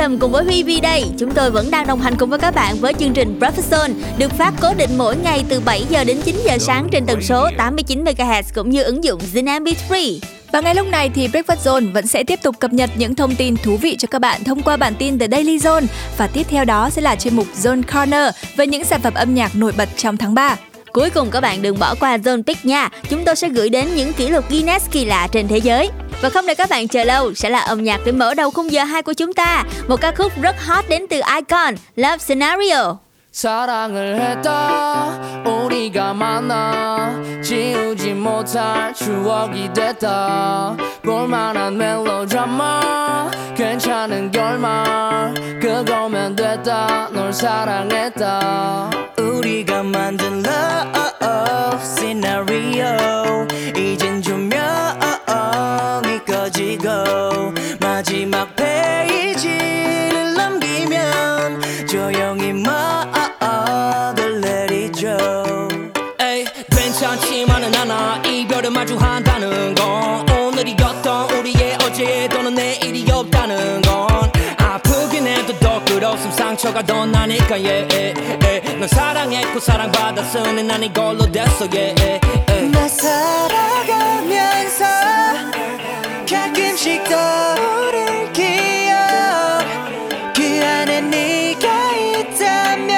Autumn cùng với Huy Vi đây. Chúng tôi vẫn đang đồng hành cùng với các bạn với chương trình Breakfast Zone, được phát cố định mỗi ngày từ 7 giờ đến 9 giờ sáng trên tần số 89 MHz cũng như ứng dụng Zin MP3. Và ngay lúc này thì Breakfast Zone vẫn sẽ tiếp tục cập nhật những thông tin thú vị cho các bạn thông qua bản tin The Daily Zone và tiếp theo đó sẽ là chuyên mục Zone Corner với những sản phẩm âm nhạc nổi bật trong tháng 3. Cuối cùng các bạn đừng bỏ qua Zone Pick nha. Chúng tôi sẽ gửi đến những kỷ lục Guinness kỳ lạ trên thế giới. Và không để các bạn chờ lâu sẽ là âm nhạc để mở đầu khung giờ 2 của chúng ta. Một ca khúc rất hot đến từ Icon, Love Scenario. 사랑을 했다. 우리가 만나 지우지 못할 추억이 됐다. 볼만한 멜로드라마 괜찮은 결말 그거면 됐다. 널 사랑했다. 우리가 만든 love scenario 이젠 조명이 꺼지고 마지막 상처가 더 나니까 yeah, yeah, yeah. 넌 사랑했고 사랑받았으니 난 이걸로 됐어 yeah, yeah, yeah. 나 살아가면서 가끔씩 떠오를 기억 그 안에 네가 있다면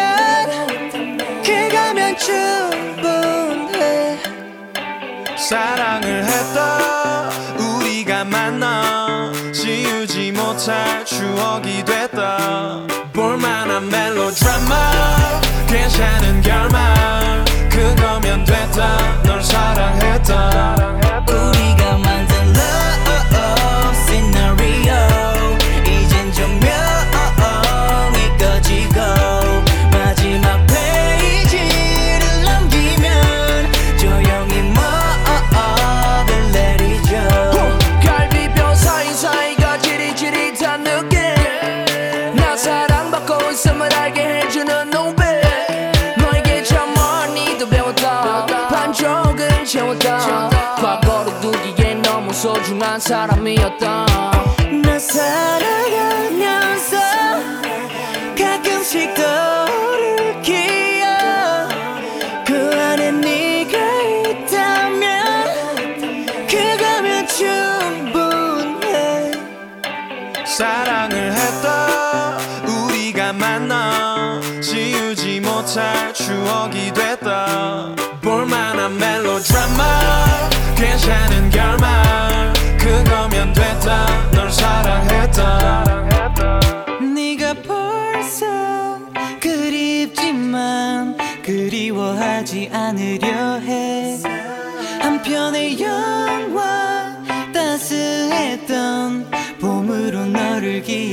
그거면 충분해 사랑을 했다 우리가 만나 지우지 못할 추억이 됐다 볼만한 멜로드라마. 괜찮은 결말. 그거면 됐다. 널 사랑했다 cansar a mí yo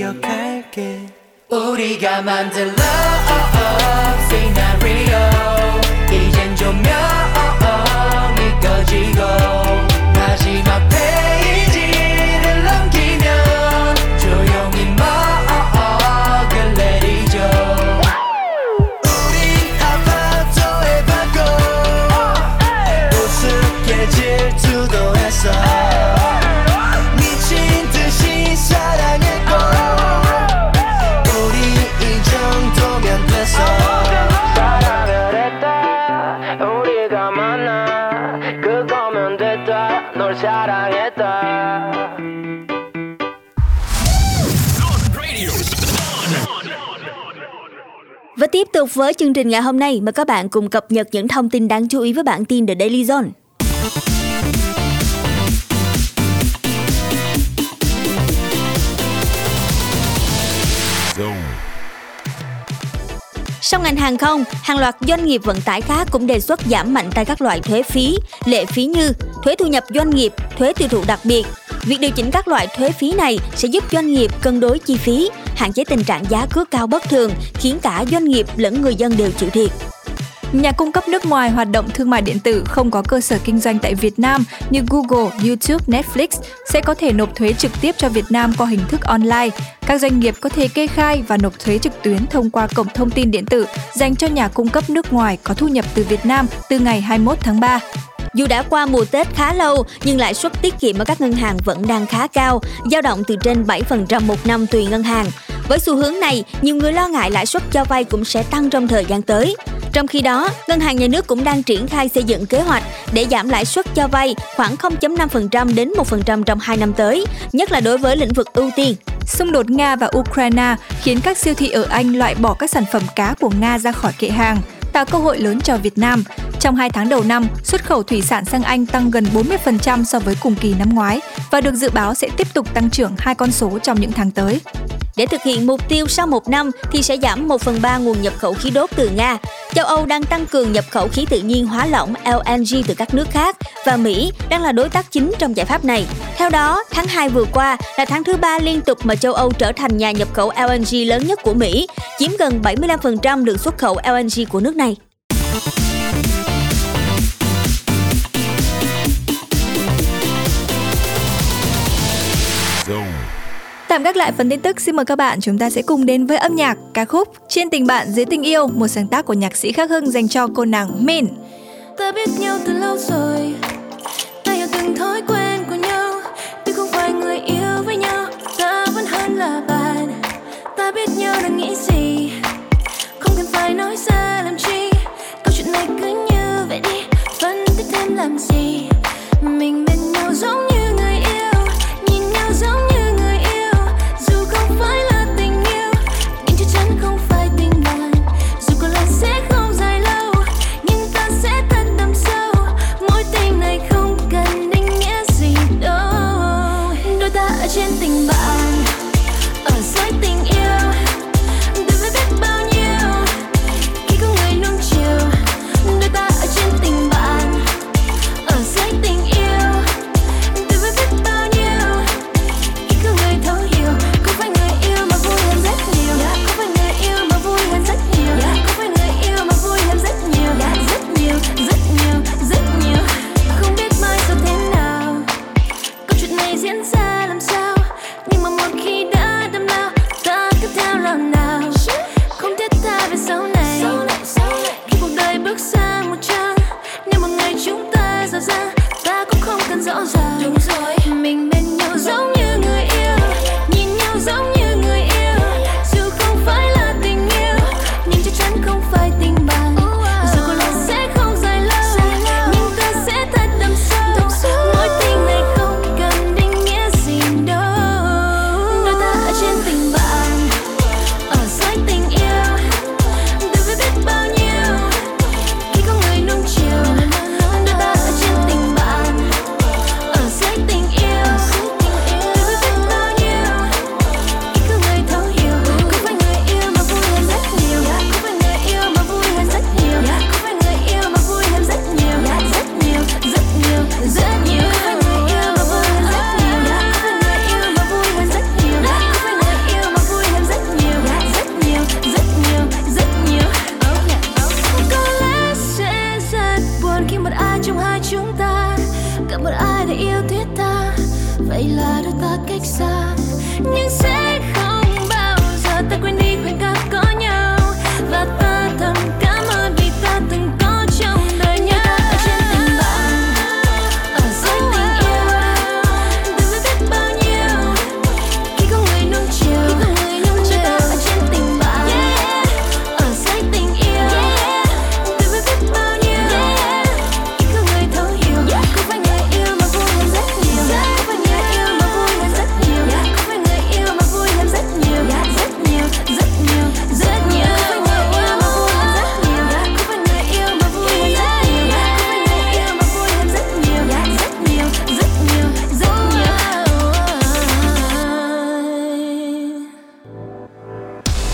기억할게. 우리가 만든 love scenario. 이젠 조명이 꺼지고 tiếp tục với chương trình ngày hôm nay, mời các bạn cùng cập nhật những thông tin đáng chú ý với bản tin The Daily Zone. Trong ngành hàng không, hàng loạt doanh nghiệp vận tải khác cũng đề xuất giảm mạnh tay các loại thuế phí, lệ phí như thuế thu nhập doanh nghiệp, thuế tiêu thụ đặc biệt. Việc điều chỉnh các loại thuế phí này sẽ giúp doanh nghiệp cân đối chi phí, hạn chế tình trạng giá cước cao bất thường, khiến cả doanh nghiệp lẫn người dân đều chịu thiệt. Nhà cung cấp nước ngoài hoạt động thương mại điện tử không có cơ sở kinh doanh tại Việt Nam như Google, YouTube, Netflix sẽ có thể nộp thuế trực tiếp cho Việt Nam qua hình thức online. Các doanh nghiệp có thể kê khai và nộp thuế trực tuyến thông qua cổng thông tin điện tử dành cho nhà cung cấp nước ngoài có thu nhập từ Việt Nam từ ngày 21 tháng 3. Dù đã qua mùa Tết khá lâu, nhưng lãi suất tiết kiệm ở các ngân hàng vẫn đang khá cao, dao động từ trên 7% một năm tùy ngân hàng. Với xu hướng này, nhiều người lo ngại lãi suất cho vay cũng sẽ tăng trong thời gian tới. Trong khi đó, ngân hàng nhà nước cũng đang triển khai xây dựng kế hoạch để giảm lãi suất cho vay khoảng 0.5% đến 1% trong 2 năm tới, nhất là đối với lĩnh vực ưu tiên. Xung đột Nga và Ukraine khiến các siêu thị ở Anh loại bỏ các sản phẩm cá của Nga ra khỏi kệ hàng, tạo cơ hội lớn cho Việt Nam. Trong 2 tháng đầu năm, xuất khẩu thủy sản sang Anh tăng gần 40% so với cùng kỳ năm ngoái và được dự báo sẽ tiếp tục tăng trưởng hai con số trong những tháng tới. Để thực hiện mục tiêu sau một năm thì sẽ giảm 1 phần 3 nguồn nhập khẩu khí đốt từ Nga. Châu Âu đang tăng cường nhập khẩu khí tự nhiên hóa lỏng LNG từ các nước khác và Mỹ đang là đối tác chính trong giải pháp này. Theo đó, tháng 2 vừa qua là tháng thứ ba liên tục mà châu Âu trở thành nhà nhập khẩu LNG lớn nhất của Mỹ, chiếm gần 75% lượng xuất khẩu LNG của nước này. Tạm gác lại phần tin tức, xin mời các bạn chúng ta sẽ cùng đến với âm nhạc ca khúc Trên tình bạn dưới tình yêu, một sáng tác của nhạc sĩ Khắc Hưng dành cho cô nàng Min. Ta biết nhau từ lâu rồi Ta hiểu từng thói quen của nhau. Tuy không phải người yêu với nhau Ta vẫn hơn là bạn. Ta biết nhau đang nghĩ gì Không cần phải nói ra làm chi. Câu chuyện này cứ như vậy đi Phân tích thêm làm gì. Mình bên nhau giống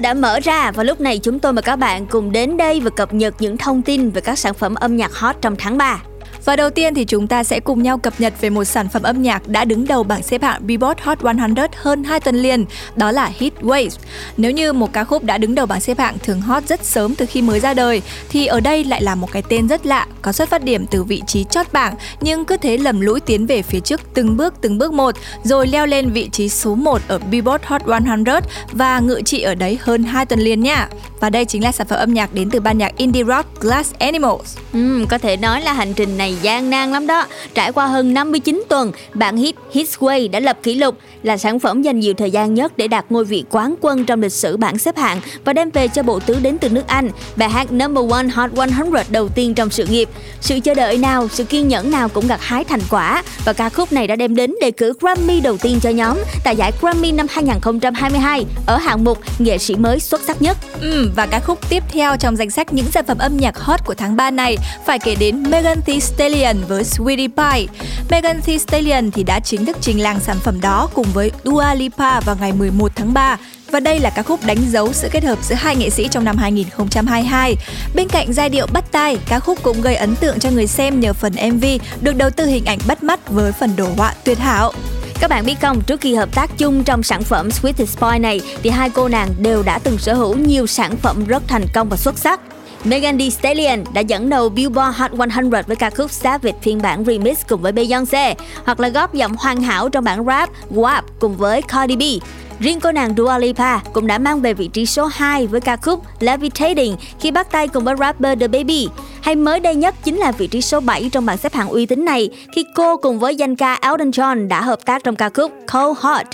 Đã mở ra và lúc này chúng tôi mời các bạn cùng đến đây và cập nhật những thông tin về các sản phẩm âm nhạc hot trong tháng 3. Và đầu tiên thì chúng ta sẽ cùng nhau cập nhật về một sản phẩm âm nhạc đã đứng đầu bảng xếp hạng Billboard Hot 100 hơn 2 tuần liền, đó là Heat Waves. Nếu như một ca khúc đã đứng đầu bảng xếp hạng thường hot rất sớm từ khi mới ra đời, thì ở đây lại là một cái tên rất lạ, có xuất phát điểm từ vị trí chót bảng nhưng cứ thế lầm lũi tiến về phía trước từng bước từng bước một, rồi leo lên vị trí số 1 ở Billboard Hot 100 và ngự trị ở đấy hơn 2 tuần liền nha. Và đây chính là sản phẩm âm nhạc đến từ ban nhạc indie rock Glass Animals. Ừ, có thể nói là hành trình này gian nan lắm đó. Trải qua hơn 59 tuần, bản hit His Way đã lập kỷ lục là sản phẩm dành nhiều thời gian nhất để đạt ngôi vị quán quân trong lịch sử bảng xếp hạng và đem về cho bộ tứ đến từ nước Anh bài hát Number One Hot 100 đầu tiên trong sự nghiệp. Sự chờ đợi nào, sự kiên nhẫn nào cũng gặt hái thành quả và ca khúc này đã đem đến đề cử Grammy đầu tiên cho nhóm tại giải Grammy năm 2022 ở hạng mục nghệ sĩ mới xuất sắc nhất. Ừ, và ca khúc tiếp theo trong danh sách những sản phẩm âm nhạc hot của tháng 3 này phải kể đến Megan Thee Stallion với Sweetie Pie. Megan Thee Stallion thì đã chính thức trình làng sản phẩm đó cùng với Dua Lipa vào ngày 11 tháng 3 và đây là ca khúc đánh dấu sự kết hợp giữa hai nghệ sĩ trong năm 2022. Bên cạnh giai điệu bắt tai, ca khúc cũng gây ấn tượng cho người xem nhờ phần MV được đầu tư hình ảnh bắt mắt với phần đồ họa tuyệt hảo. Các bạn biết không, trước khi hợp tác chung trong sản phẩm Sweet Boy này thì hai cô nàng đều đã từng sở hữu nhiều sản phẩm rất thành công và xuất sắc. Megan Thee Stallion đã dẫn đầu Billboard Hot 100 với ca khúc Savage phiên bản remix cùng với Beyoncé, hoặc là góp giọng hoàn hảo trong bản rap WAP cùng với Cardi B. Riêng cô nàng Dua Lipa cũng đã mang về vị trí số 2 với ca khúc Levitating khi bắt tay cùng với rapper The Baby. Hay mới đây nhất chính là vị trí số 7 trong bảng xếp hạng uy tín này khi cô cùng với danh ca Elton John đã hợp tác trong ca khúc Cold Heart.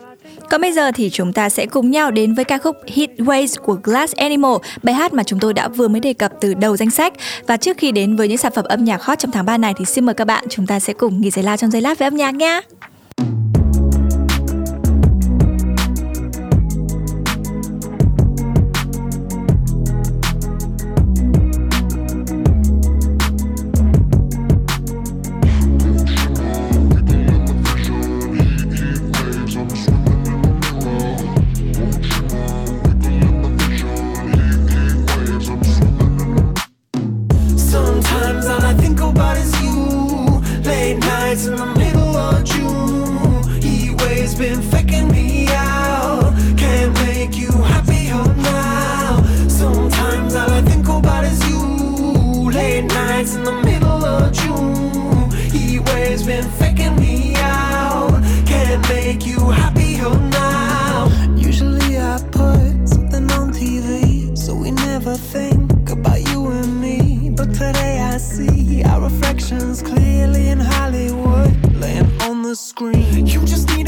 Còn bây giờ thì chúng ta sẽ cùng nhau đến với ca khúc Hit Waves của Glass Animal, bài hát mà chúng tôi đã vừa mới đề cập từ đầu danh sách. Và trước khi đến với những sản phẩm âm nhạc hot trong tháng 3 này thì xin mời các bạn chúng ta sẽ cùng nghỉ giải lao trong giây lát với âm nhạc nha. Laying on the screen. You just need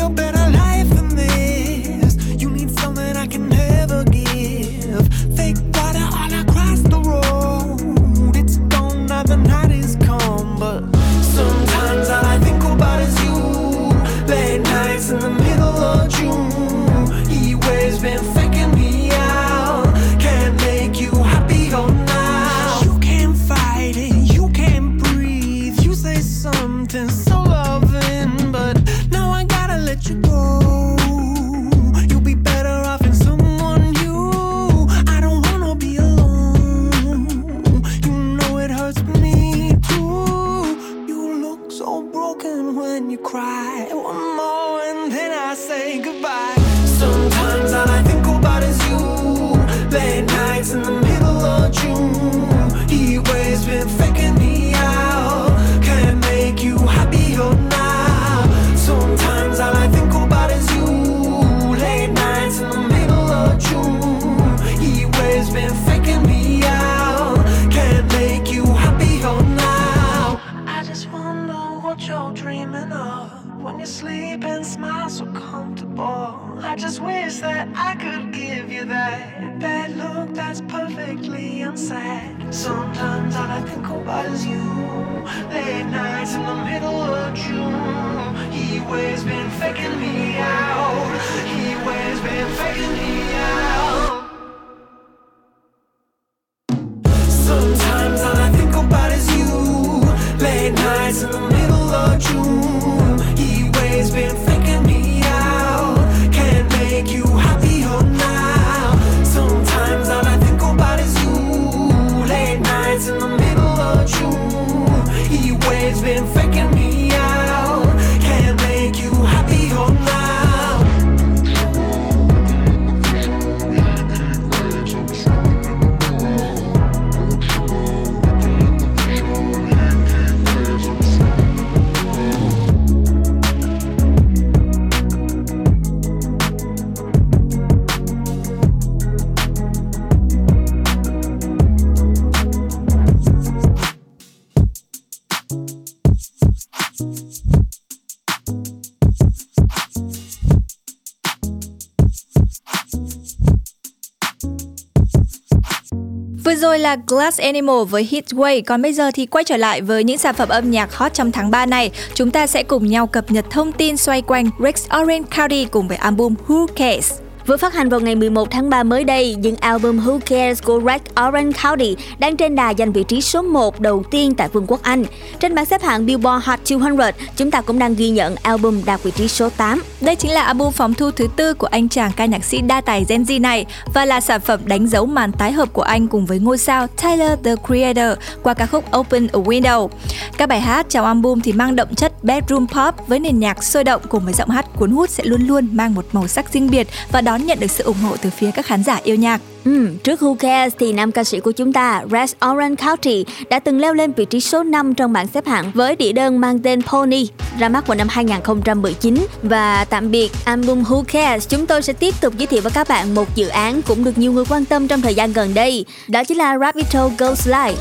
là Glass Animal với Hit Way, còn bây giờ thì quay trở lại với những sản phẩm âm nhạc hot trong tháng 3 này. Chúng ta sẽ cùng nhau cập nhật thông tin xoay quanh Rex Orange County cùng với album Who Cares. Vừa phát hành vào ngày 11 tháng 3 mới đây, những album Who Cares của Red, Orange County đang trên đà giành vị trí số 1 đầu tiên tại Vương quốc Anh. Trên bảng xếp hạng Billboard Hot 200, chúng ta cũng đang ghi nhận album đạt vị trí số 8. Đây chính là album phòng thu thứ tư của anh chàng ca nhạc sĩ đa tài Gen Z này và là sản phẩm đánh dấu màn tái hợp của anh cùng với ngôi sao Tyler the Creator qua ca khúc Open a Window. Các bài hát trong album thì mang đậm chất bedroom pop với nền nhạc sôi động cùng với giọng hát cuốn hút sẽ luôn luôn mang một màu sắc riêng biệt và đó đón nhận được sự ủng hộ từ phía các khán giả yêu nhạc. Ừ, trước Who Cares thì nam ca sĩ của chúng ta Red Orange County đã từng leo lên vị trí số 5 trong bảng xếp hạng với đĩa đơn mang tên Pony ra mắt vào năm 2019 và tạm biệt album Who Cares chúng tôi sẽ tiếp tục giới thiệu với các bạn một dự án cũng được nhiều người quan tâm trong thời gian gần đây. Đó chính là Rapito Goes Live.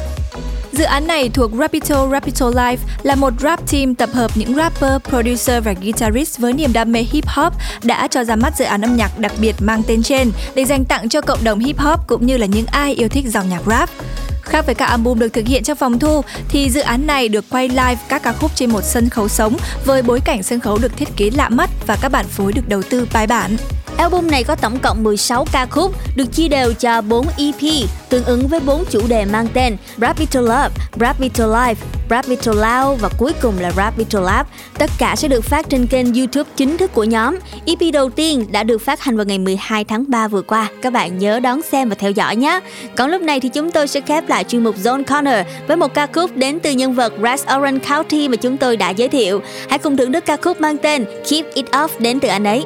Dự án này thuộc Rapito Rapito Live là một rap team tập hợp những rapper, producer và guitarist với niềm đam mê hip hop đã cho ra mắt dự án âm nhạc đặc biệt mang tên trên để dành tặng cho cộng đồng hip hop cũng như là những ai yêu thích dòng nhạc rap. Khác với các album được thực hiện trong phòng thu thì dự án này được quay live các ca khúc trên một sân khấu sống với bối cảnh sân khấu được thiết kế lạ mắt và các bản phối được đầu tư bài bản. Album này có tổng cộng 16 ca khúc, được chia đều cho 4 EP, tương ứng với 4 chủ đề mang tên Rap It to Love, Rap It to Life, Rap It to Loud và cuối cùng là Rap It to Love. Tất cả sẽ được phát trên kênh YouTube chính thức của nhóm. EP đầu tiên đã được phát hành vào ngày 12 tháng 3 vừa qua. Các bạn nhớ đón xem và theo dõi nhé. Còn lúc này thì chúng tôi sẽ khép lại chuyên mục Zone Corner với một ca khúc đến từ nhân vật Ras Orange County mà chúng tôi đã giới thiệu. Hãy cùng thưởng thức ca khúc mang tên Keep It Off đến từ anh ấy.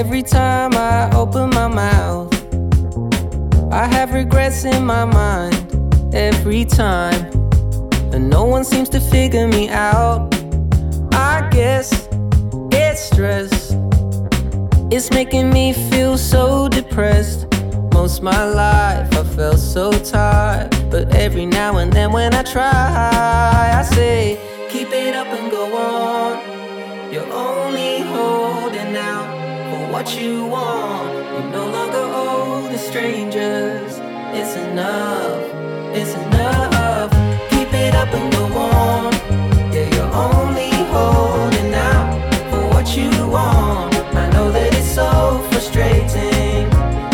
Every time I open my mouth, I have regrets in my mind. Every time, and no one seems to figure me out. I guess it's stress. It's making me feel so depressed. Most my life I felt so tired, but every now and then when I try, I say, keep it up and go on. Out for what you want. You no longer owe the strangers. It's enough. It's enough. Keep it up and go on. Yeah, you're only holding out for what you want. I know that it's so frustrating.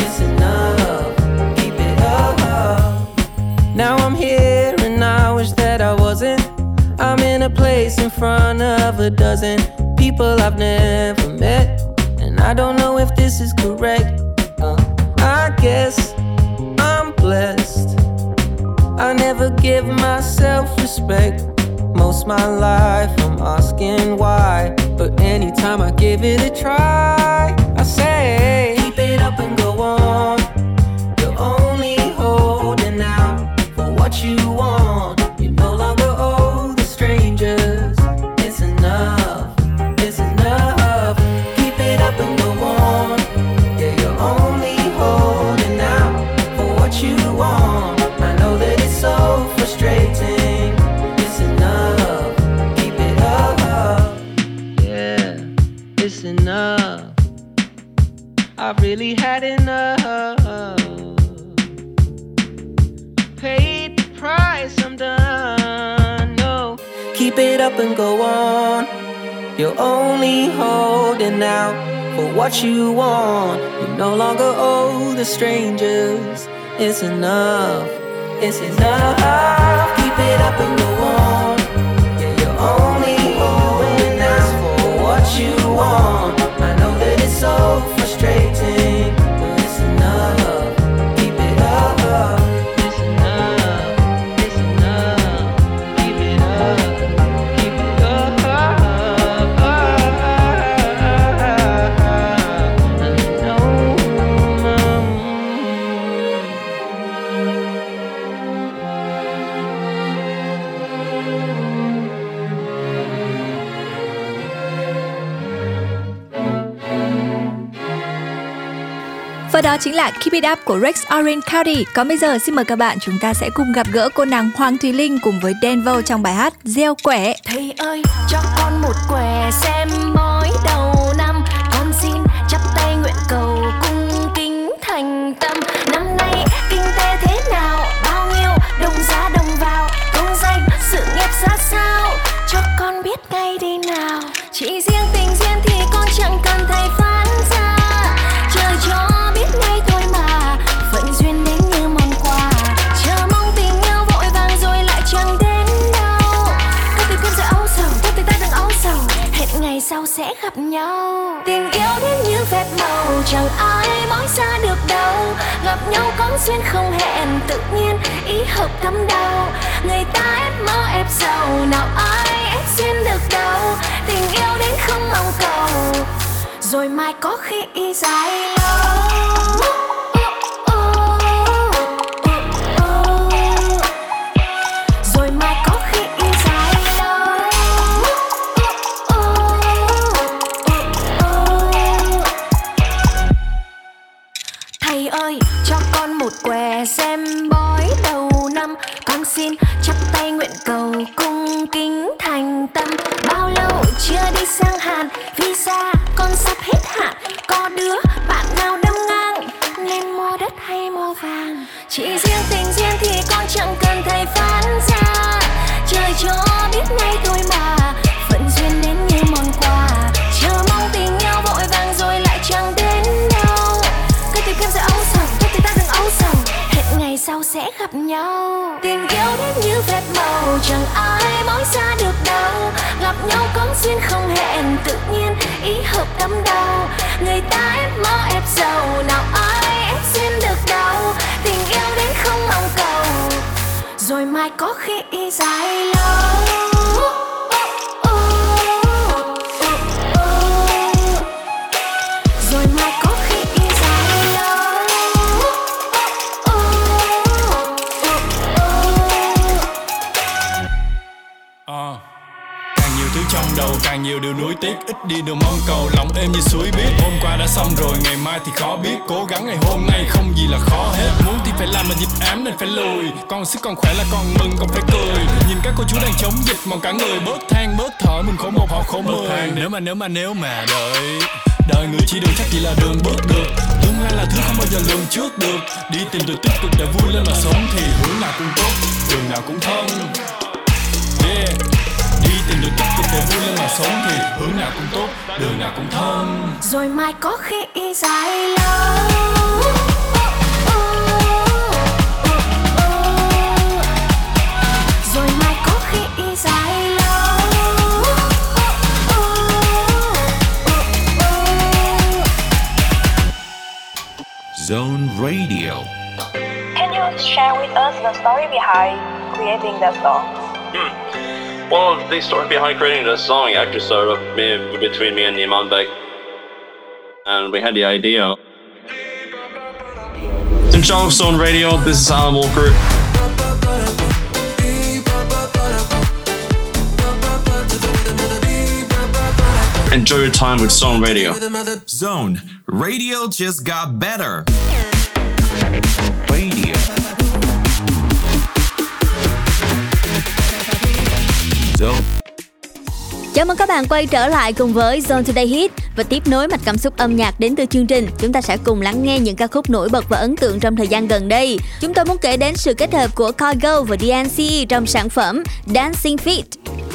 It's enough. Keep it up. Now I'm here and I wish that I wasn't. I'm in a place in front of a dozen people I've never met. I don't know if this is correct. Uh, I guess I'm blessed. I never give myself respect. Most my life I'm asking why. But anytime I give it a try, I say, only holding out for what you want. You no longer owe the strangers. It's enough. It's enough. Keep it up and go on. Yeah, you're only holding out for what you want. I know that it's so frustrating, đó chính là Keep It Up của Rex Orange County. Còn bây giờ, xin mời các bạn chúng ta sẽ cùng gặp gỡ cô nàng Hoàng Thùy Linh cùng với Denver trong bài hát Gieo Quẻ. Thầy ơi, cho con một quẻ xem mỗi gặp nhau. Tình yêu đến như phép màu, chẳng ai mỏi xa được đâu. Gặp nhau có duyên không hẹn, tự nhiên ý hợp thấm đau. Người ta ép mơ ép giàu, nào ai ép duyên được đâu. Tình yêu đến không mong cầu, rồi mai có khi ý dài lâu. Xem bói đầu năm, con xin chắp tay nguyện cầu cung kính thành tâm. Bao lâu chưa đi sang hàn, visa con sắp hết hạn. Có đứa bạn nào đâm ngang, nên mua đất hay mua vàng? Chỉ riêng tình riêng thì con chẳng cần thầy phán gặp nhau. Tình yêu đến như vệt màu, chẳng ai nói ra được đâu. Gặp nhau có duyên không hẹn, tự nhiên ý hợp tâm đau. Người ta ép mơ, ép giàu, nào ai ép duyên được đâu tình yêu đến không mong cầu. Rồi mai có khi dài điều nuối tiếc Ít đi đường mong cầu lòng êm như suối biết Hôm qua đã xong rồi ngày mai thì khó biết. Cố gắng ngày hôm nay không gì là khó hết. Muốn thì phải làm mà dịp ám nên phải lùi. Còn sức còn khỏe là còn mừng còn phải cười. Nhìn các cô chú đang chống dịch mong cả người bớt than bớt thở. Mình khổ một họ khổ mười. Nếu mà nếu mà nếu mà đợi Đời người chỉ đường chắc chỉ là đường bước được. Tương lai là thứ không bao giờ lường trước được. Đi tìm từ tích cực để vui lên mà sống Thì hướng nào cũng tốt, đường nào cũng thông. Yeah tìm được cực để vui lên mà sống Thì hướng nào cũng tốt, đường nào cũng thông rồi mai có khi dài lâu rồi mai có khi dài lâu Zone Radio. Can you share with us the story behind creating that song? Well, the story behind creating this song actually started me, between me and Iman Beck. And we had the idea. In Charleston Radio, this is Alan Walker. Enjoy your time with Stone Radio. Zone Radio just got better. Radio. Zone. Chào mừng các bạn quay trở lại cùng với Zone Today Hit và tiếp nối mạch cảm xúc âm nhạc đến từ chương trình. Chúng ta sẽ cùng lắng nghe những ca khúc nổi bật và ấn tượng trong thời gian gần đây. Chúng tôi muốn kể đến sự kết hợp của Cargo và DNC trong sản phẩm Dancing Feet.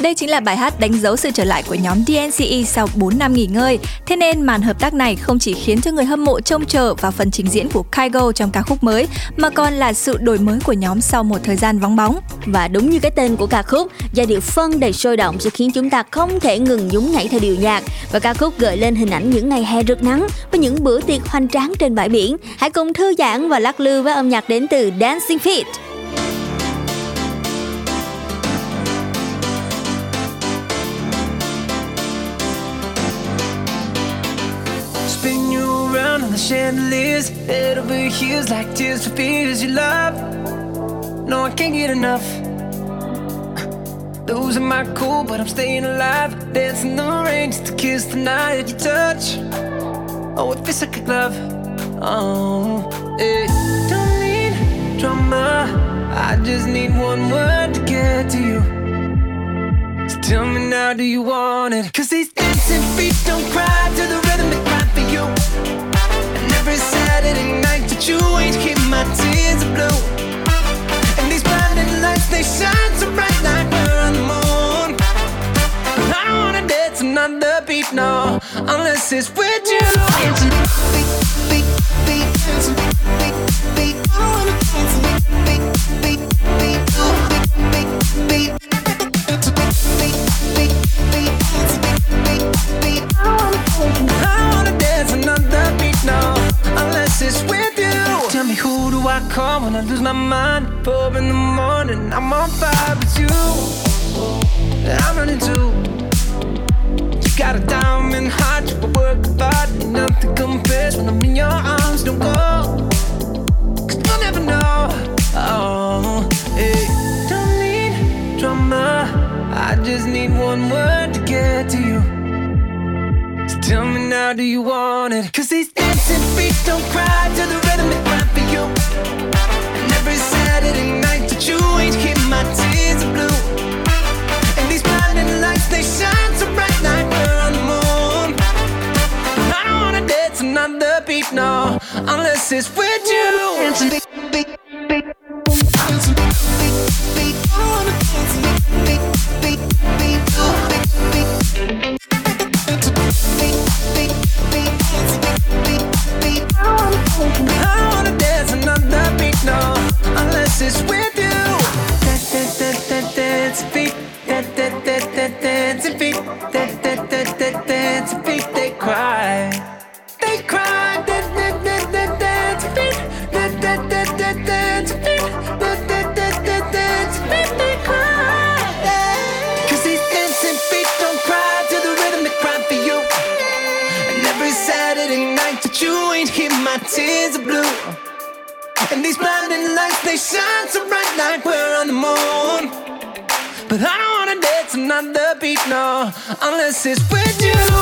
Đây chính là bài hát đánh dấu sự trở lại của nhóm DNCE sau 4 năm nghỉ ngơi. Thế nên màn hợp tác này không chỉ khiến cho người hâm mộ trông chờ vào phần trình diễn của Kygo trong ca khúc mới, mà còn là sự đổi mới của nhóm sau một thời gian vắng bóng. Và đúng như cái tên của ca khúc, giai điệu phân đầy sôi động sẽ khiến chúng ta không thể ngừng nhún nhảy theo điệu nhạc và ca khúc gợi lên hình ảnh những ngày hè rực nắng với những bữa tiệc hoành tráng trên bãi biển. Hãy cùng thư giãn và lắc lư với âm nhạc đến từ Dancing Feet. Chandeliers, head over heels like tears for fears you love. No, I can't get enough. Losing my cool, but I'm staying alive. Dancing the rain just to kiss the night you touch. Oh, it feels like a glove. Oh, it don't need drama. I just need one word to get to you. So tell me now, do you want it? Cause these dancing feet don't cry to the rhythm they cry for you. Every Saturday night that you ain't keep my tears are blue. And these blinding lights, they shine so bright like we're on the moon. I don't wanna dance another beat, no, unless it's with you. I wanna dance another beat, unless with you. Tell me who do I call when I lose my mind. Four in the morning, I'm on fire with you. I'm running too. You got a diamond heart, you work hard, nothing compares when I'm in your arms. Don't go, cause you'll never know. Oh, hey, don't need drama. I just need one word to get to you. Tell me now, do you want it? Cause these dancing feet don't cry to the rhythm they cry for you. And every Saturday night that you ain't hear my tears are blue. And these blinding lights, they shine so bright like we're on the moon. I don't wanna dance another beat, no, unless it's with you. Dancing I I don't wanna dance another beat, no, unless it's with you.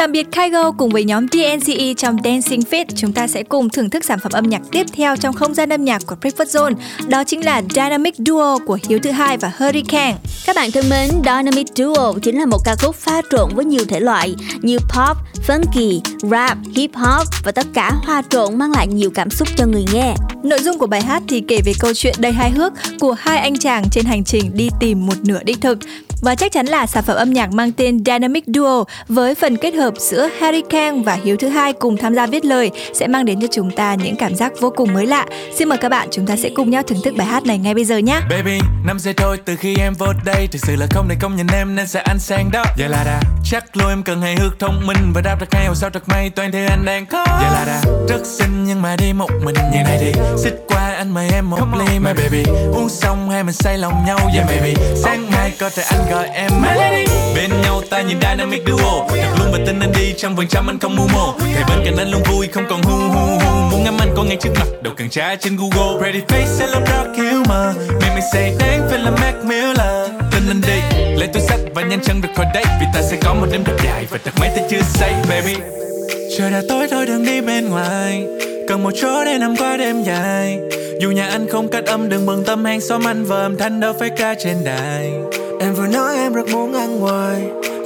Tạm biệt Kygo cùng với nhóm DNCE trong Dancing Fit, chúng ta sẽ cùng thưởng thức sản phẩm âm nhạc tiếp theo trong không gian âm nhạc của Breakfast Zone. Đó chính là Dynamic Duo của Hiếu Thứ Hai và Hurricane. Các bạn thân mến, Dynamic Duo chính là một ca khúc pha trộn với nhiều thể loại như pop, funky, rap, hip hop và tất cả hòa trộn mang lại nhiều cảm xúc cho người nghe. Nội dung của bài hát thì kể về câu chuyện đầy hài hước của hai anh chàng trên hành trình đi tìm một nửa đích thực. Và chắc chắn là sản phẩm âm nhạc mang tên Dynamic Duo với phần kết hợp giữa Harry Kang và Hiếu Thứ Hai cùng tham gia viết lời sẽ mang đến cho chúng ta những cảm giác vô cùng mới lạ. Xin mời các bạn chúng ta sẽ cùng nhau thưởng thức bài hát này ngay bây giờ nhé. Baby, năm giây thôi từ khi em vô đây Thực sự là không thể công nhận em nên sẽ ăn sang đó. Vậy là đã chắc luôn em cần hài hước thông minh Và đáp hay hồ sao thật may toàn thế anh đang có. Vậy là đã rất xinh nhưng mà đi một mình Như này thì xích qua anh mời em một ly. My baby uống xong hai mình say lòng nhau. Yeah baby sáng mai có thể anh gọi em Melody. Bên nhau ta nhìn dynamic duo. Thật luôn và tin anh đi trăm phần trăm anh không mưu mô. Thầy bên cạnh anh luôn vui, không còn hu hu hu. Muốn ngắm anh có ngay trước mặt, đầu càng trá trên Google. Pretty face sẽ love rock hiểu mà Mẹ mày say đáng phải là Mac Miller. Tin anh đi, lấy túi sách và nhanh chân được khỏi đây Vì ta sẽ có một đêm thật dài và thật mấy ta chưa say, baby. Trời đã tối, thôi đừng đi bên ngoài. Cần một chỗ để nằm qua đêm dài. Dù nhà anh không cách âm đừng bận tâm hàng xóm anh và âm thanh đâu phải ca trên đài. Em vừa nói em rất muốn ăn ngoài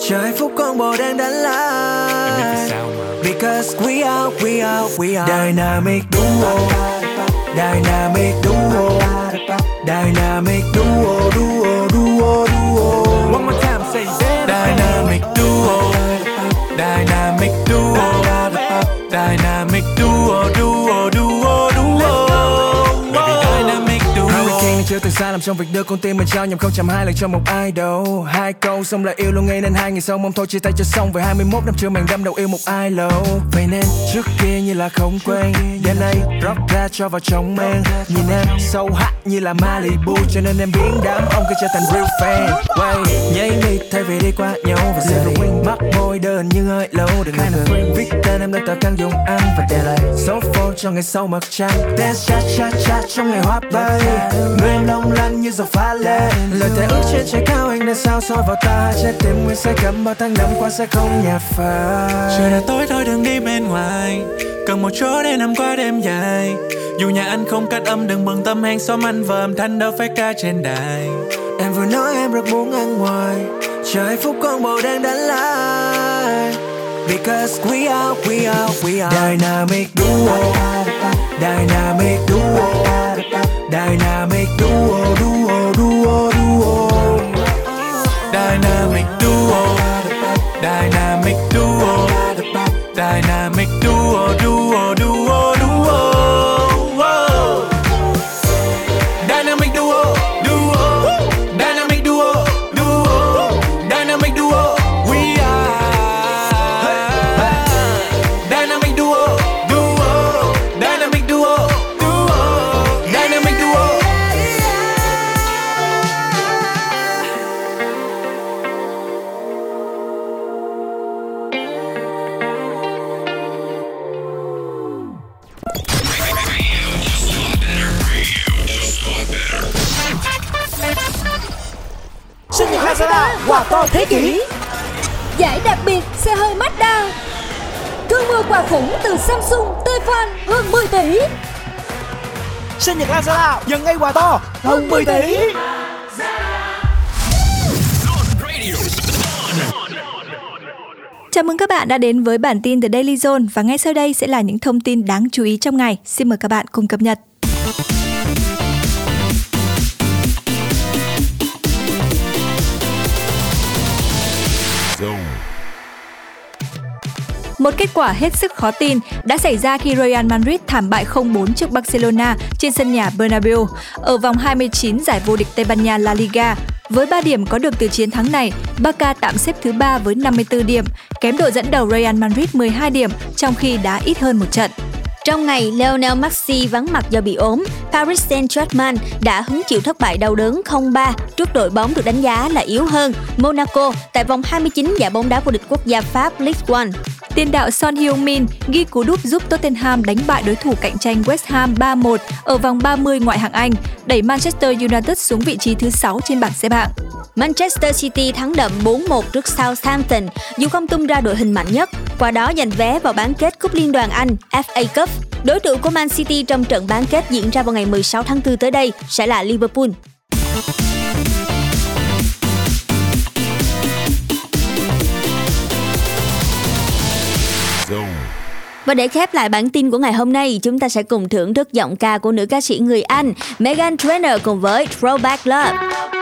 Chờ hạnh phúc con bò đang đánh lá Em biết sao mà. Because we are, we are, we are. Dynamic duo. Dynamic duo. Dynamic duo, duo, duo, duo. One more time say that Dynamic duo. Dynamic duo Dynamic duo, duo, duo, Hurricane chưa từng sai lầm trong việc đưa con tim mình trao nhầm không chạm hai lần cho một ai đâu hai câu xong lại yêu luôn ngay nên hai ngày sau mong thôi chia tay cho xong. Về 21 năm chưa mình đâm đầu yêu một ai lâu vậy nên trước kia như là không quen đêm nay rock ra cho vào trong men nhìn em sâu hắt như là Malibu cho nên em biến đám ông cứ trở thành real fan. Wait, nháy mi thay vì đi qua nhau và giờ thì mắt môi đơn như hơi lâu đừng ngần viết tên em lên tờ căn dùng ăn và để lại số phone cho ngày sau mặt trăng. Dance cha cha cha trong ngày hoa bay. Người em long lanh như dòng pha lê lời thề ước trên trời cao anh đã sao soi vào ta. Trái tim nguyên say cầm bao tháng năm qua sẽ không nhạt phai. Trời đã tối thôi đừng đi bên ngoài. Cần một chỗ để nằm qua đêm dài. Dù nhà anh không cách âm đừng bận tâm hàng xóm anh và âm thanh đâu phải ca trên đài. Em vừa nói em rất muốn ăn ngoài. Chờ hạnh phúc con bầu đang đánh night. Because we are, we are, we are. Dynamic duo, dynamic duo, dynamic duo, duo, duo, duo, Dynamic duo Dynamic duo Dynamic Lazada, nhận ngay quà to hơn 10 tỷ Chào mừng các bạn đã đến với bản tin The Daily Zone và ngay sau đây sẽ là những thông tin đáng chú ý trong ngày. Xin mời các bạn cùng cập nhật. Một kết quả hết sức khó tin đã xảy ra khi Real Madrid thảm bại 0-4 trước Barcelona trên sân nhà Bernabeu ở vòng 29 giải vô địch Tây Ban Nha La Liga. Với 3 điểm có được từ chiến thắng này, Barca tạm xếp thứ 3 với 54 điểm, kém đội dẫn đầu Real Madrid 12 điểm trong khi đá ít hơn một trận. Trong ngày, Lionel Messi vắng mặt do bị ốm, Paris Saint-Germain đã hứng chịu thất bại đau đớn 0-3 trước đội bóng được đánh giá là yếu hơn Monaco tại vòng 29 giải bóng đá vô địch quốc gia Pháp League One. Tiền đạo Son Heung-min ghi cú đúp giúp Tottenham đánh bại đối thủ cạnh tranh West Ham 3-1 ở vòng 30 ngoại hạng Anh, đẩy Manchester United xuống vị trí thứ 6 trên bảng xếp hạng. Manchester City thắng đậm 4-1 trước Southampton dù không tung ra đội hình mạnh nhất, qua đó giành vé vào bán kết Cúp Liên đoàn Anh FA Cup. Đối thủ của Man City trong trận bán kết diễn ra vào ngày 16 tháng 4 tới đây sẽ là Liverpool. Và để khép lại bản tin của ngày hôm nay, chúng ta sẽ cùng thưởng thức giọng ca của nữ ca sĩ người Anh Megan Trainor cùng với Throwback Love.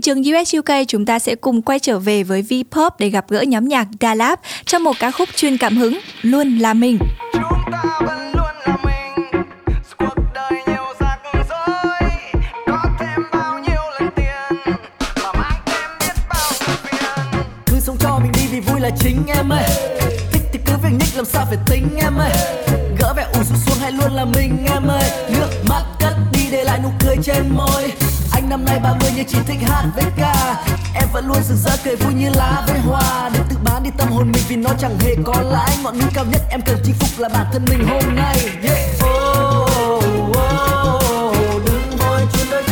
Trường US UK, chúng ta sẽ cùng quay trở về với V-pop để gặp gỡ nhóm nhạc Da Lab trong một ca khúc chuyên cảm hứng Luôn là mình. cứ sống cho mình đi vì vui là chính em ơi. Thích thì cứ việc nhích làm sao phải tính em ơi. Gỡ vẻ ủ rũ xuống hay luôn là mình em ơi. Nước mắt để lại nụ cười trên môi anh năm nay 30 nhưng chỉ thích hát với ca em vẫn luôn rực rỡ cười vui như lá với hoa đừng tự bán đi tâm hồn mình vì nó chẳng hề có lãi ngọn núi cao nhất em cần chinh phục là bản thân mình hôm nay yeah. oh, oh, oh, oh. đừng vội chôn đời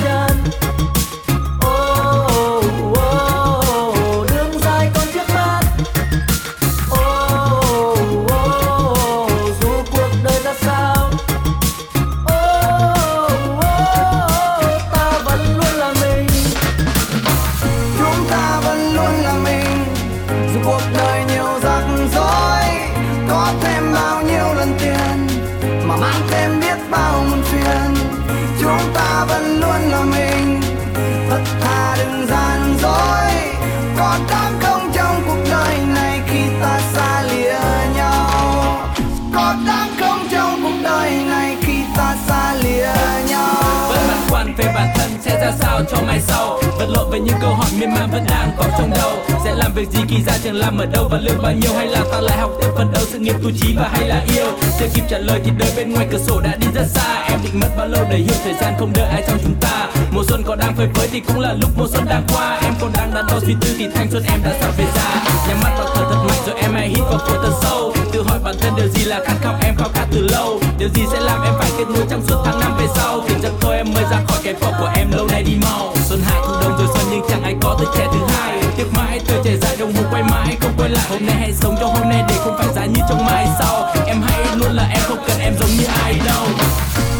sẽ cho mai sau. Vật lộn với những câu hỏi miên man vẫn đang có trong đầu. Sẽ làm việc gì khi ra trường, làm ở đâu và lương bao nhiêu? Hay là ta lại học tiếp phần đầu sự nghiệp tu trí và hay là yêu? Chưa kịp trả lời thì đời bên ngoài cửa sổ đã đi rất xa. Em định mất bao lâu để hiểu thời gian không đợi ai trong chúng ta? Mùa xuân còn đang phơi phới thì cũng là lúc mùa xuân đang qua. Em còn đang đắn đo suy tư thì thanh xuân em đã sắp về già nhắm mắt vào thở thật mạnh rồi em hãy hít vào phổi thật sâu tự hỏi bản thân điều gì là khát khao em khao khát từ lâu? Điều gì sẽ làm em phải kết nối trong suốt tháng năm về sau? Thì chắc thôi em mới ra khỏi cái phòng của em, lâu nay đi mau. Xuân hạ thu đông rồi xuân nhưng chẳng ai có tới trẻ thứ hai. Tiếc mãi tuổi trẻ dài đồng hồ quay mãi, không quay lại. Hôm nay hãy sống cho hôm nay để không phải giá như trong mai sau. Em hãy luôn là em, không cần em giống như ai đâu.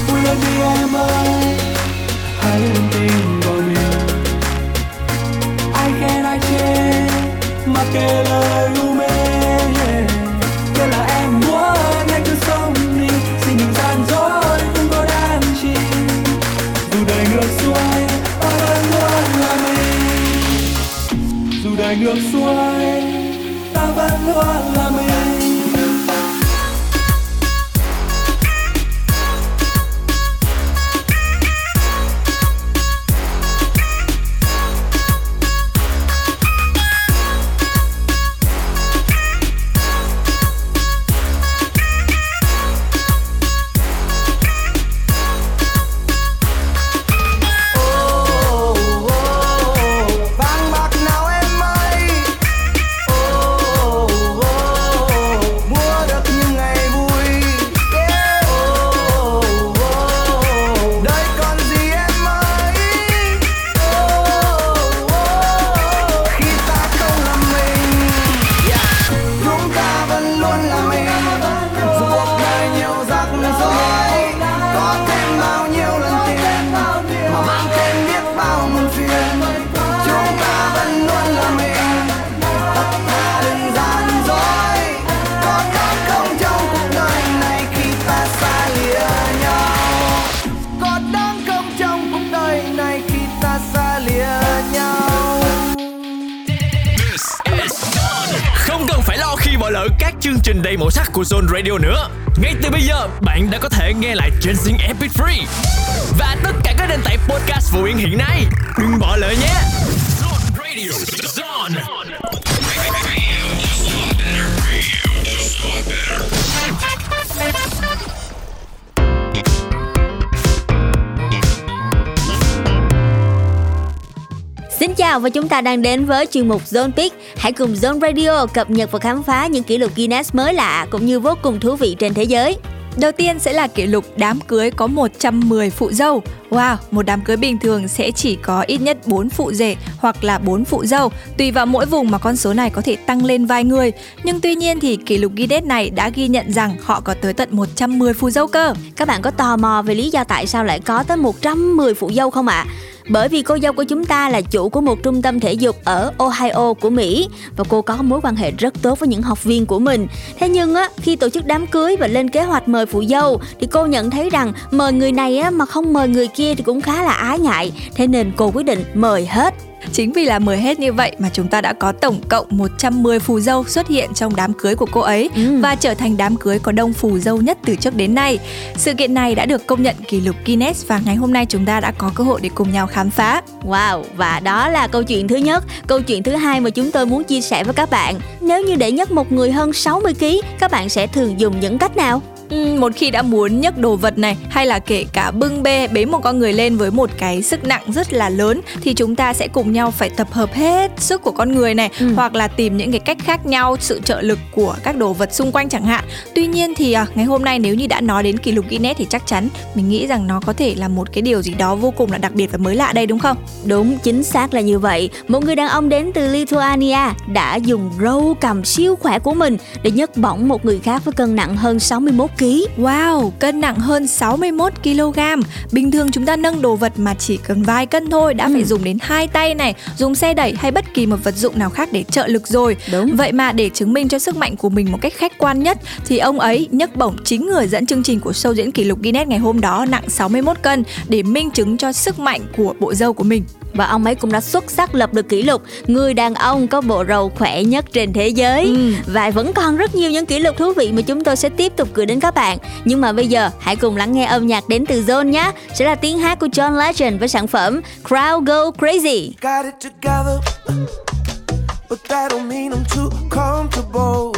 Vui lên đi em ơi, hãy luôn tin vào mình. Ai khen ai chê mặc kệ lời u mê. Nước đời xuôi ta vẫn luôn là mình. Trên Zing MP3 và tất cả các nền tảng podcast phổ biến hiện nay. Đừng bỏ lỡ nhé. Zone Radio, Zone. chào và chúng ta đang đến với chuyên mục Zone Pick. Hãy cùng Zone Radio cập nhật và khám phá những kỷ lục Guinness mới lạ cũng như vô cùng thú vị trên thế giới. Đầu tiên sẽ là kỷ lục đám cưới có 110 phụ dâu. Wow, một đám cưới bình thường sẽ chỉ có ít nhất 4 phụ rể hoặc là 4 phụ dâu. Tùy vào mỗi vùng mà con số này có thể tăng lên vài người. Nhưng tuy nhiên thì kỷ lục Guinness này đã ghi nhận rằng họ có tới tận 110 phụ dâu cơ. Các bạn có tò mò về lý do tại sao lại có tới 110 phụ dâu không ạ? À? bởi vì cô dâu của chúng ta là chủ của một trung tâm thể dục ở Ohio của Mỹ và cô có mối quan hệ rất tốt với những học viên của mình. Thế nhưng á, khi tổ chức đám cưới và lên kế hoạch mời phụ dâu thì cô nhận thấy rằng mời người này á mà không mời người kia thì cũng khá là ái ngại, thế nên cô quyết định mời hết Chính vì là mời hết như vậy mà chúng ta đã có tổng cộng 110 phù dâu xuất hiện trong đám cưới của cô ấy ừ. và trở thành đám cưới có đông phù dâu nhất từ trước đến nay. Sự kiện này đã được công nhận kỷ lục Guinness và ngày hôm nay chúng ta đã có cơ hội để cùng nhau khám phá. Wow, và đó là câu chuyện thứ nhất. Câu chuyện thứ hai mà chúng tôi muốn chia sẻ với các bạn. Nếu như để nhấc một người hơn 60 kg, các bạn sẽ thường dùng những cách nào? Một khi đã muốn nhấc đồ vật này hay là kể cả bưng bê bế một con người lên với một cái sức nặng rất là lớn thì chúng ta sẽ cùng nhau phải tập hợp hết sức của con người này ừ. hoặc là tìm những cái cách khác nhau sự trợ lực của các đồ vật xung quanh chẳng hạn. Tuy nhiên thì à, ngày hôm nay nếu như đã nói đến kỷ lục Guinness thì chắc chắn mình nghĩ rằng nó có thể là một cái điều gì đó vô cùng là đặc biệt và mới lạ đây đúng không? Đúng chính xác là như vậy. Một người đàn ông đến từ Lithuania đã dùng râu cầm siêu khỏe của mình để nhấc bổng một người khác với cân nặng hơn 61 kg. Wow, cân nặng hơn 61 kg. Bình thường chúng ta nâng đồ vật mà chỉ cần vài cân thôi đã ừ. phải dùng đến hai tay này, dùng xe đẩy hay bất kỳ một vật dụng nào khác để trợ lực rồi. Đúng. Vậy mà để chứng minh cho sức mạnh của mình một cách khách quan nhất thì ông ấy nhấc bổng chính người dẫn chương trình của show diễn kỷ lục Guinness ngày hôm đó nặng 61 cân để minh chứng cho sức mạnh của bộ dâu của mình và ông ấy cũng đã xuất sắc lập được kỷ lục người đàn ông có bộ râu khỏe nhất trên thế giới ừ. và vẫn còn rất nhiều những kỷ lục thú vị mà chúng tôi sẽ tiếp tục gửi đến các bạn nhưng mà bây giờ hãy cùng lắng nghe âm nhạc đến từ Zone nhé sẽ là tiếng hát của John Legend với sản phẩm Crowd Go Crazy Got it together, but that don't mean I'm too comfortable.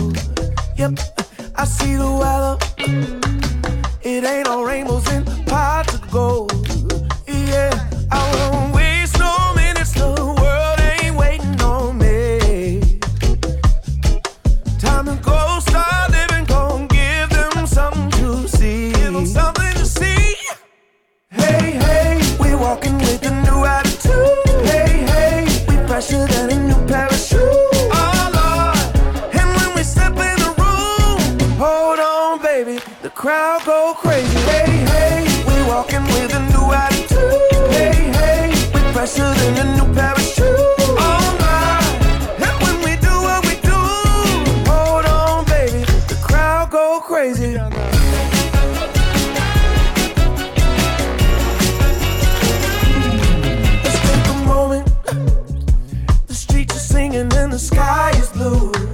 Yep, I see the weather. It ain't all rainbows and pots of gold. Yeah, I won't waste fresher than a new parachute. Oh Lord, and when we step in the room, hold on, baby, the crowd go crazy. Hey, hey, we walking with a new attitude. Hey, hey, we fresher than a new parachute. Sky is blue.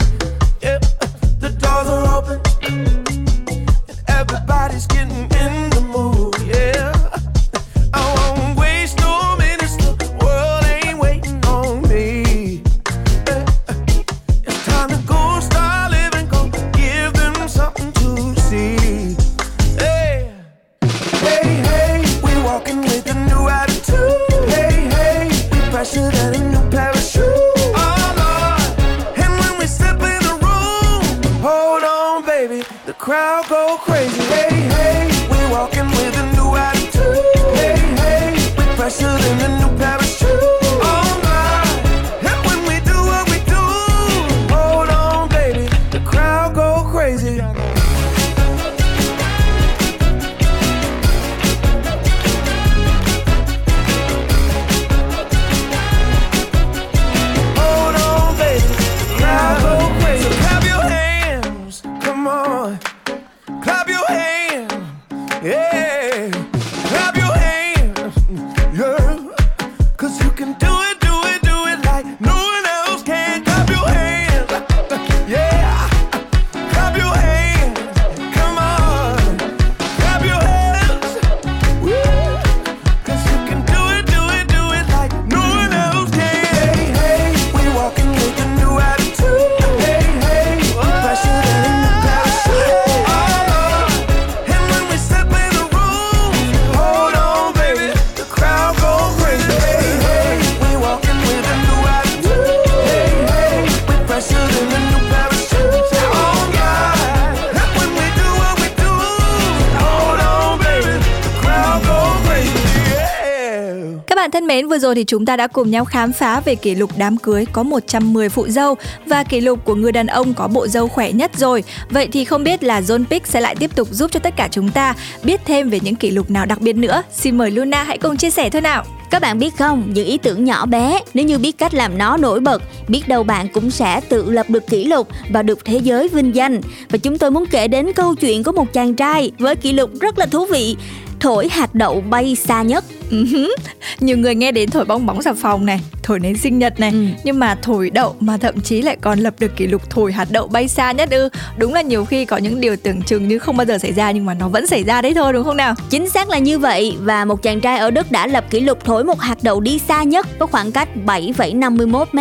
Rồi thì chúng ta đã cùng nhau khám phá về kỷ lục đám cưới có 110 phụ dâu và kỷ lục của người đàn ông có bộ dâu khỏe nhất rồi. Vậy thì không biết là John Pick sẽ lại tiếp tục giúp cho tất cả chúng ta biết thêm về những kỷ lục nào đặc biệt nữa. Xin mời Luna hãy cùng chia sẻ thôi nào. Các bạn biết không, những ý tưởng nhỏ bé nếu như biết cách làm nó nổi bật, biết đâu bạn cũng sẽ tự lập được kỷ lục và được thế giới vinh danh. Và chúng tôi muốn kể đến câu chuyện của một chàng trai với kỷ lục rất là thú vị, thổi hạt đậu bay xa nhất. Uh-huh. Nhiều người nghe đến thổi bong bóng xà phòng này, thổi nến sinh nhật này, ừ. nhưng mà thổi đậu mà thậm chí lại còn lập được kỷ lục thổi hạt đậu bay xa nhất ư? Đúng là nhiều khi có những điều tưởng chừng như không bao giờ xảy ra nhưng mà nó vẫn xảy ra đấy thôi đúng không nào? Chính xác là như vậy và một chàng trai ở Đức đã lập kỷ lục thổi một hạt đậu đi xa nhất với khoảng cách 7,51 m.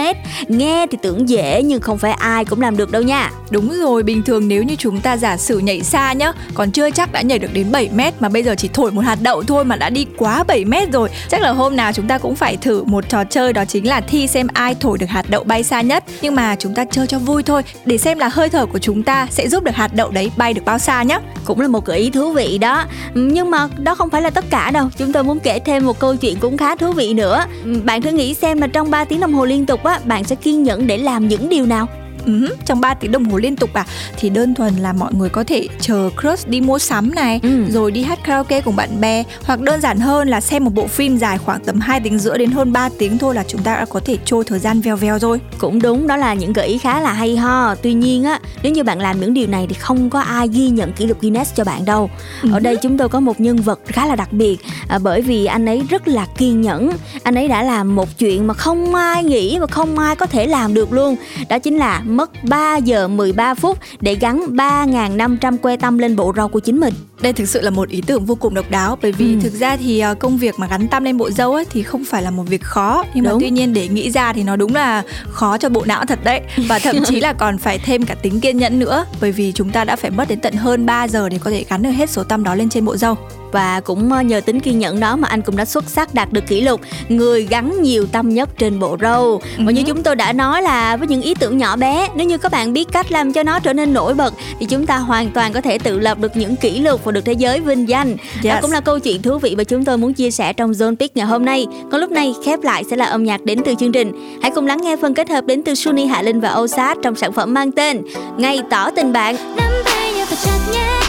Nghe thì tưởng dễ nhưng không phải ai cũng làm được đâu nha. Đúng rồi, bình thường nếu như chúng ta giả sử nhảy xa nhá, còn chưa chắc đã nhảy được đến 7 m mà bây giờ chỉ thổi một hạt đậu thôi mà đã đi quá 7 m rồi. Chắc là hôm nào chúng ta cũng phải thử một trò chơi đó chính là thi xem ai thổi được hạt đậu bay xa nhất. Nhưng mà chúng ta chơi cho vui thôi để xem là hơi thở của chúng ta sẽ giúp được hạt đậu đấy bay được bao xa nhé. Cũng là một gợi ý thú vị đó. Nhưng mà đó không phải là tất cả đâu. Chúng tôi muốn kể thêm một câu chuyện cũng khá thú vị nữa. Bạn thử nghĩ xem là trong 3 tiếng đồng hồ liên tục á, bạn sẽ kiên nhẫn để làm những điều nào? Uh, trong 3 tiếng đồng hồ liên tục à? Thì đơn thuần là mọi người có thể chờ crush đi mua sắm này ừ. rồi đi hát karaoke cùng bạn bè hoặc đơn giản hơn là xem một bộ phim dài khoảng tầm 2 tiếng rưỡi đến hơn 3 tiếng thôi là chúng ta đã có thể trôi thời gian vèo vèo rồi. Cũng đúng đó là những gợi ý khá là hay ho. Tuy nhiên á nếu như bạn làm những điều này thì không có ai ghi nhận kỷ lục Guinness cho bạn đâu. Ừ. ở đây chúng tôi có một nhân vật khá là đặc biệt à, bởi vì anh ấy rất là kiên nhẫn. Anh ấy đã làm một chuyện mà không ai nghĩ và không ai có thể làm được luôn. Đó chính là mất 3 giờ 13 phút để gắn 3.500 que tăm lên bộ rau của chính mình. Đây thực sự là một ý tưởng vô cùng độc đáo bởi vì ừ. thực ra thì ờ, công việc mà gắn tăm lên bộ râu ấy thì không phải là một việc khó nhưng đúng. mà tuy nhiên để nghĩ ra thì nó đúng là khó cho bộ não thật đấy và thậm chí là còn phải thêm cả tính kiên nhẫn nữa bởi vì chúng ta đã phải mất đến tận hơn 3 giờ để có thể gắn được hết số tăm đó lên trên bộ râu và cũng ờ, nhờ tính kiên nhẫn đó mà anh cũng đã xuất sắc đạt được kỷ lục người gắn nhiều tâm nhất trên bộ râu và như ừ. chúng tôi đã nói là với những ý tưởng nhỏ bé nếu như các bạn biết cách làm cho nó trở nên nổi bật thì chúng ta hoàn toàn có thể tự lập được những kỷ lục và được thế giới vinh danh. Yes. đó cũng là câu chuyện thú vị mà chúng tôi muốn chia sẻ trong Zone Pick ngày hôm nay. Còn lúc này khép lại sẽ là âm nhạc đến từ chương trình. Hãy cùng lắng nghe phần kết hợp đến từ Suni Hạ Linh và Osat trong sản phẩm mang tên Ngày tỏ tình bạn. Nắm tay nhau thật chặt nhé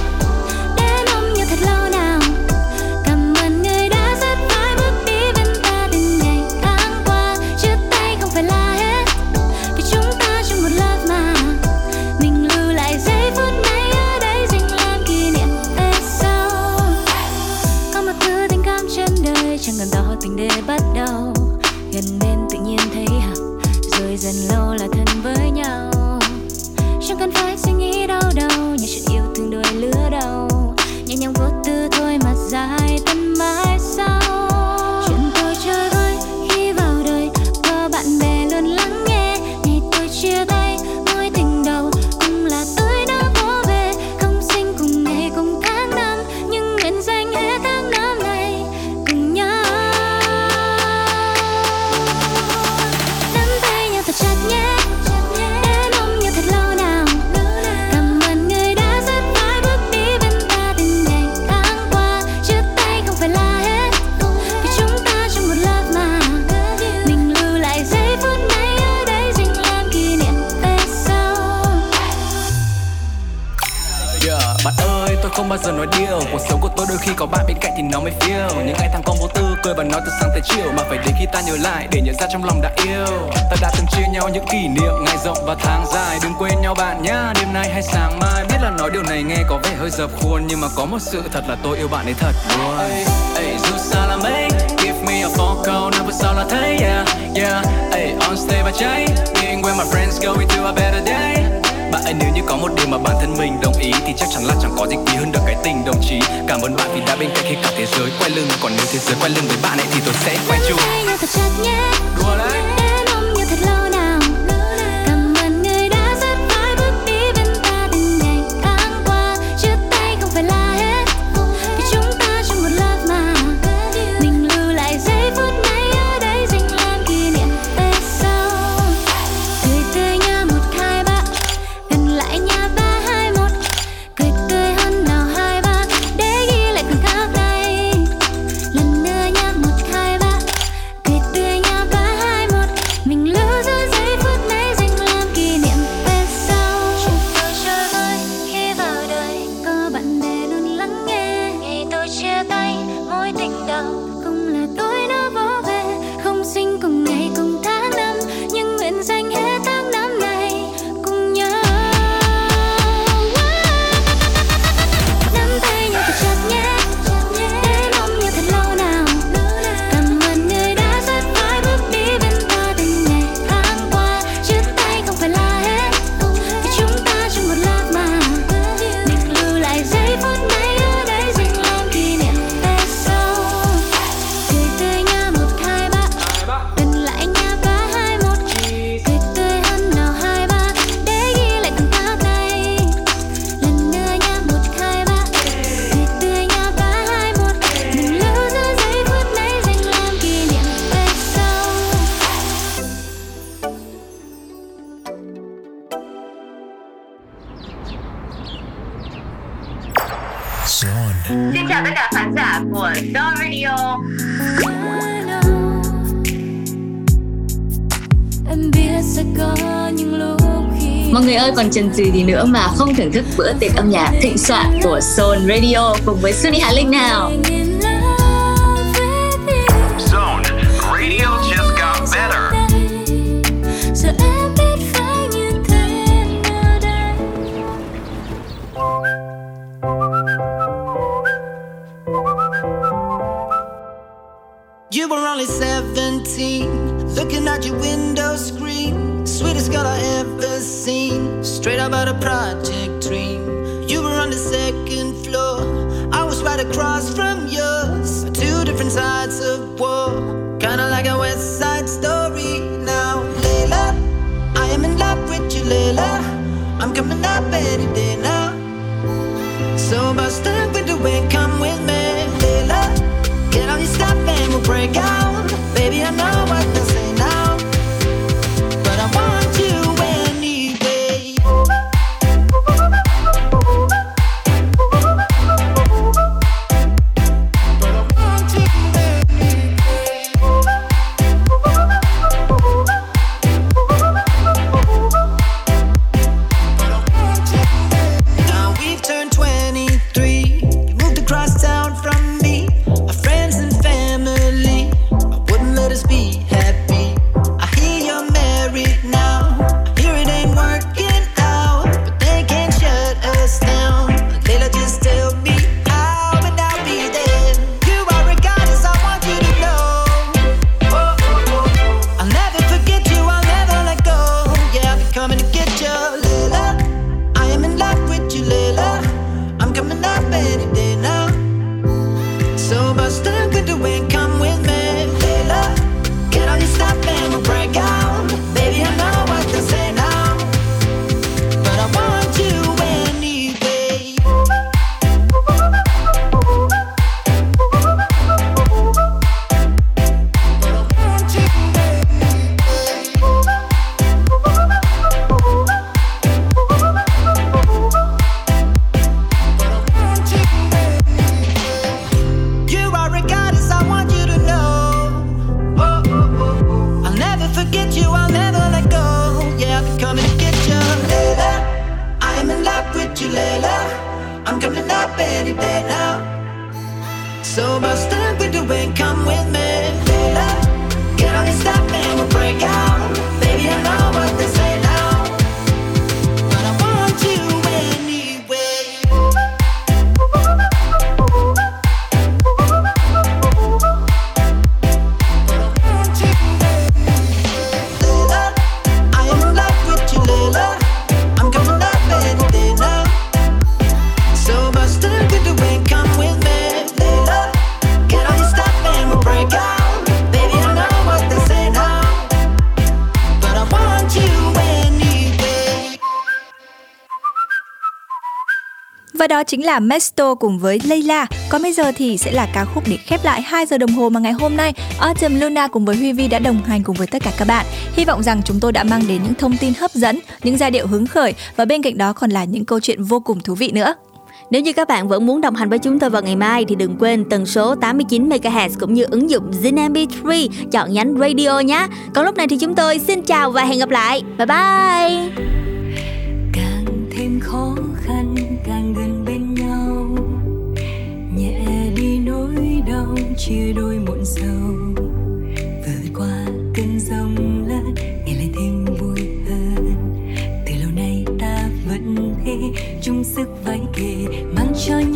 đến ôm nhau thật lâu tình để bắt đầu. Gần bên tự nhiên thấy hợp rồi dần lâu là thân với nhau. Chẳng cần phải đôi khi có bạn bên cạnh thì nó mới feel. Những ngày tháng con vô tư cười và nói từ sáng tới chiều. Mà phải đến khi ta nhớ lại để nhận ra trong lòng đã yêu. Ta đã từng chia nhau những kỷ niệm ngày rộng và tháng dài. Đừng quên nhau bạn nhá đêm nay hay sáng mai. Biết là nói điều này nghe có vẻ hơi dập khuôn Nhưng mà có một sự thật là tôi yêu bạn ấy thật luôn. Ey, dù sao là mấy Give me a phone call năm phút sau là thấy yeah yeah. Ey, on stage và cháy Being where my friends go into a better day bạn nếu như có một điều mà bản thân mình đồng ý thì chắc chắn là chẳng có gì quý hơn được cái tình đồng chí. Cảm ơn bạn vì đã bên cạnh khi cả thế giới quay lưng. Còn nếu thế giới quay lưng với bạn ấy thì tôi sẽ quay chung. Tay nhau thật chặt nhé đùa đấy đến ôm nhau thật lâu ơi còn chần chừ gì nữa mà không thưởng thức bữa tiệc âm nhạc thịnh soạn của Soul Radio cùng với Sunny Hà Linh nào. Zone Radio just got better. Giờ em biết phải như thế nào đây You were only 17, looking at your window screen. Sweetest girl I ever seen, straight up out a project dream. You were on the second floor, I was right across from yours. Two different sides of war, kinda like a west side story. Now, Layla, I am in love with you, Layla. I'm coming up any day now. So bust up with the wind, come with me, Layla. Get on your stuff and we'll break out. Baby, I know chính là Mesto cùng với Layla. Còn bây giờ thì sẽ là ca khúc để khép lại 2 giờ đồng hồ mà ngày hôm nay Autumn Luna cùng với Huy Vi đã đồng hành cùng với tất cả các bạn. Hy vọng rằng chúng tôi đã mang đến những thông tin hấp dẫn, những giai điệu hứng khởi và bên cạnh đó còn là những câu chuyện vô cùng thú vị nữa. Nếu như các bạn vẫn muốn đồng hành với chúng tôi vào ngày mai thì đừng quên tần số 89 MHz cũng như ứng dụng Zin MP3 chọn nhánh radio nhé. Còn lúc này thì chúng tôi xin chào và hẹn gặp lại. Bye bye. càng thêm khó khăn chia đôi muộn sầu. Vượt qua cơn giông lớn ngày lại thêm vui hơn. Từ lâu nay ta vẫn thế, chung sức vai kề, mang cho nhau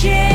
change.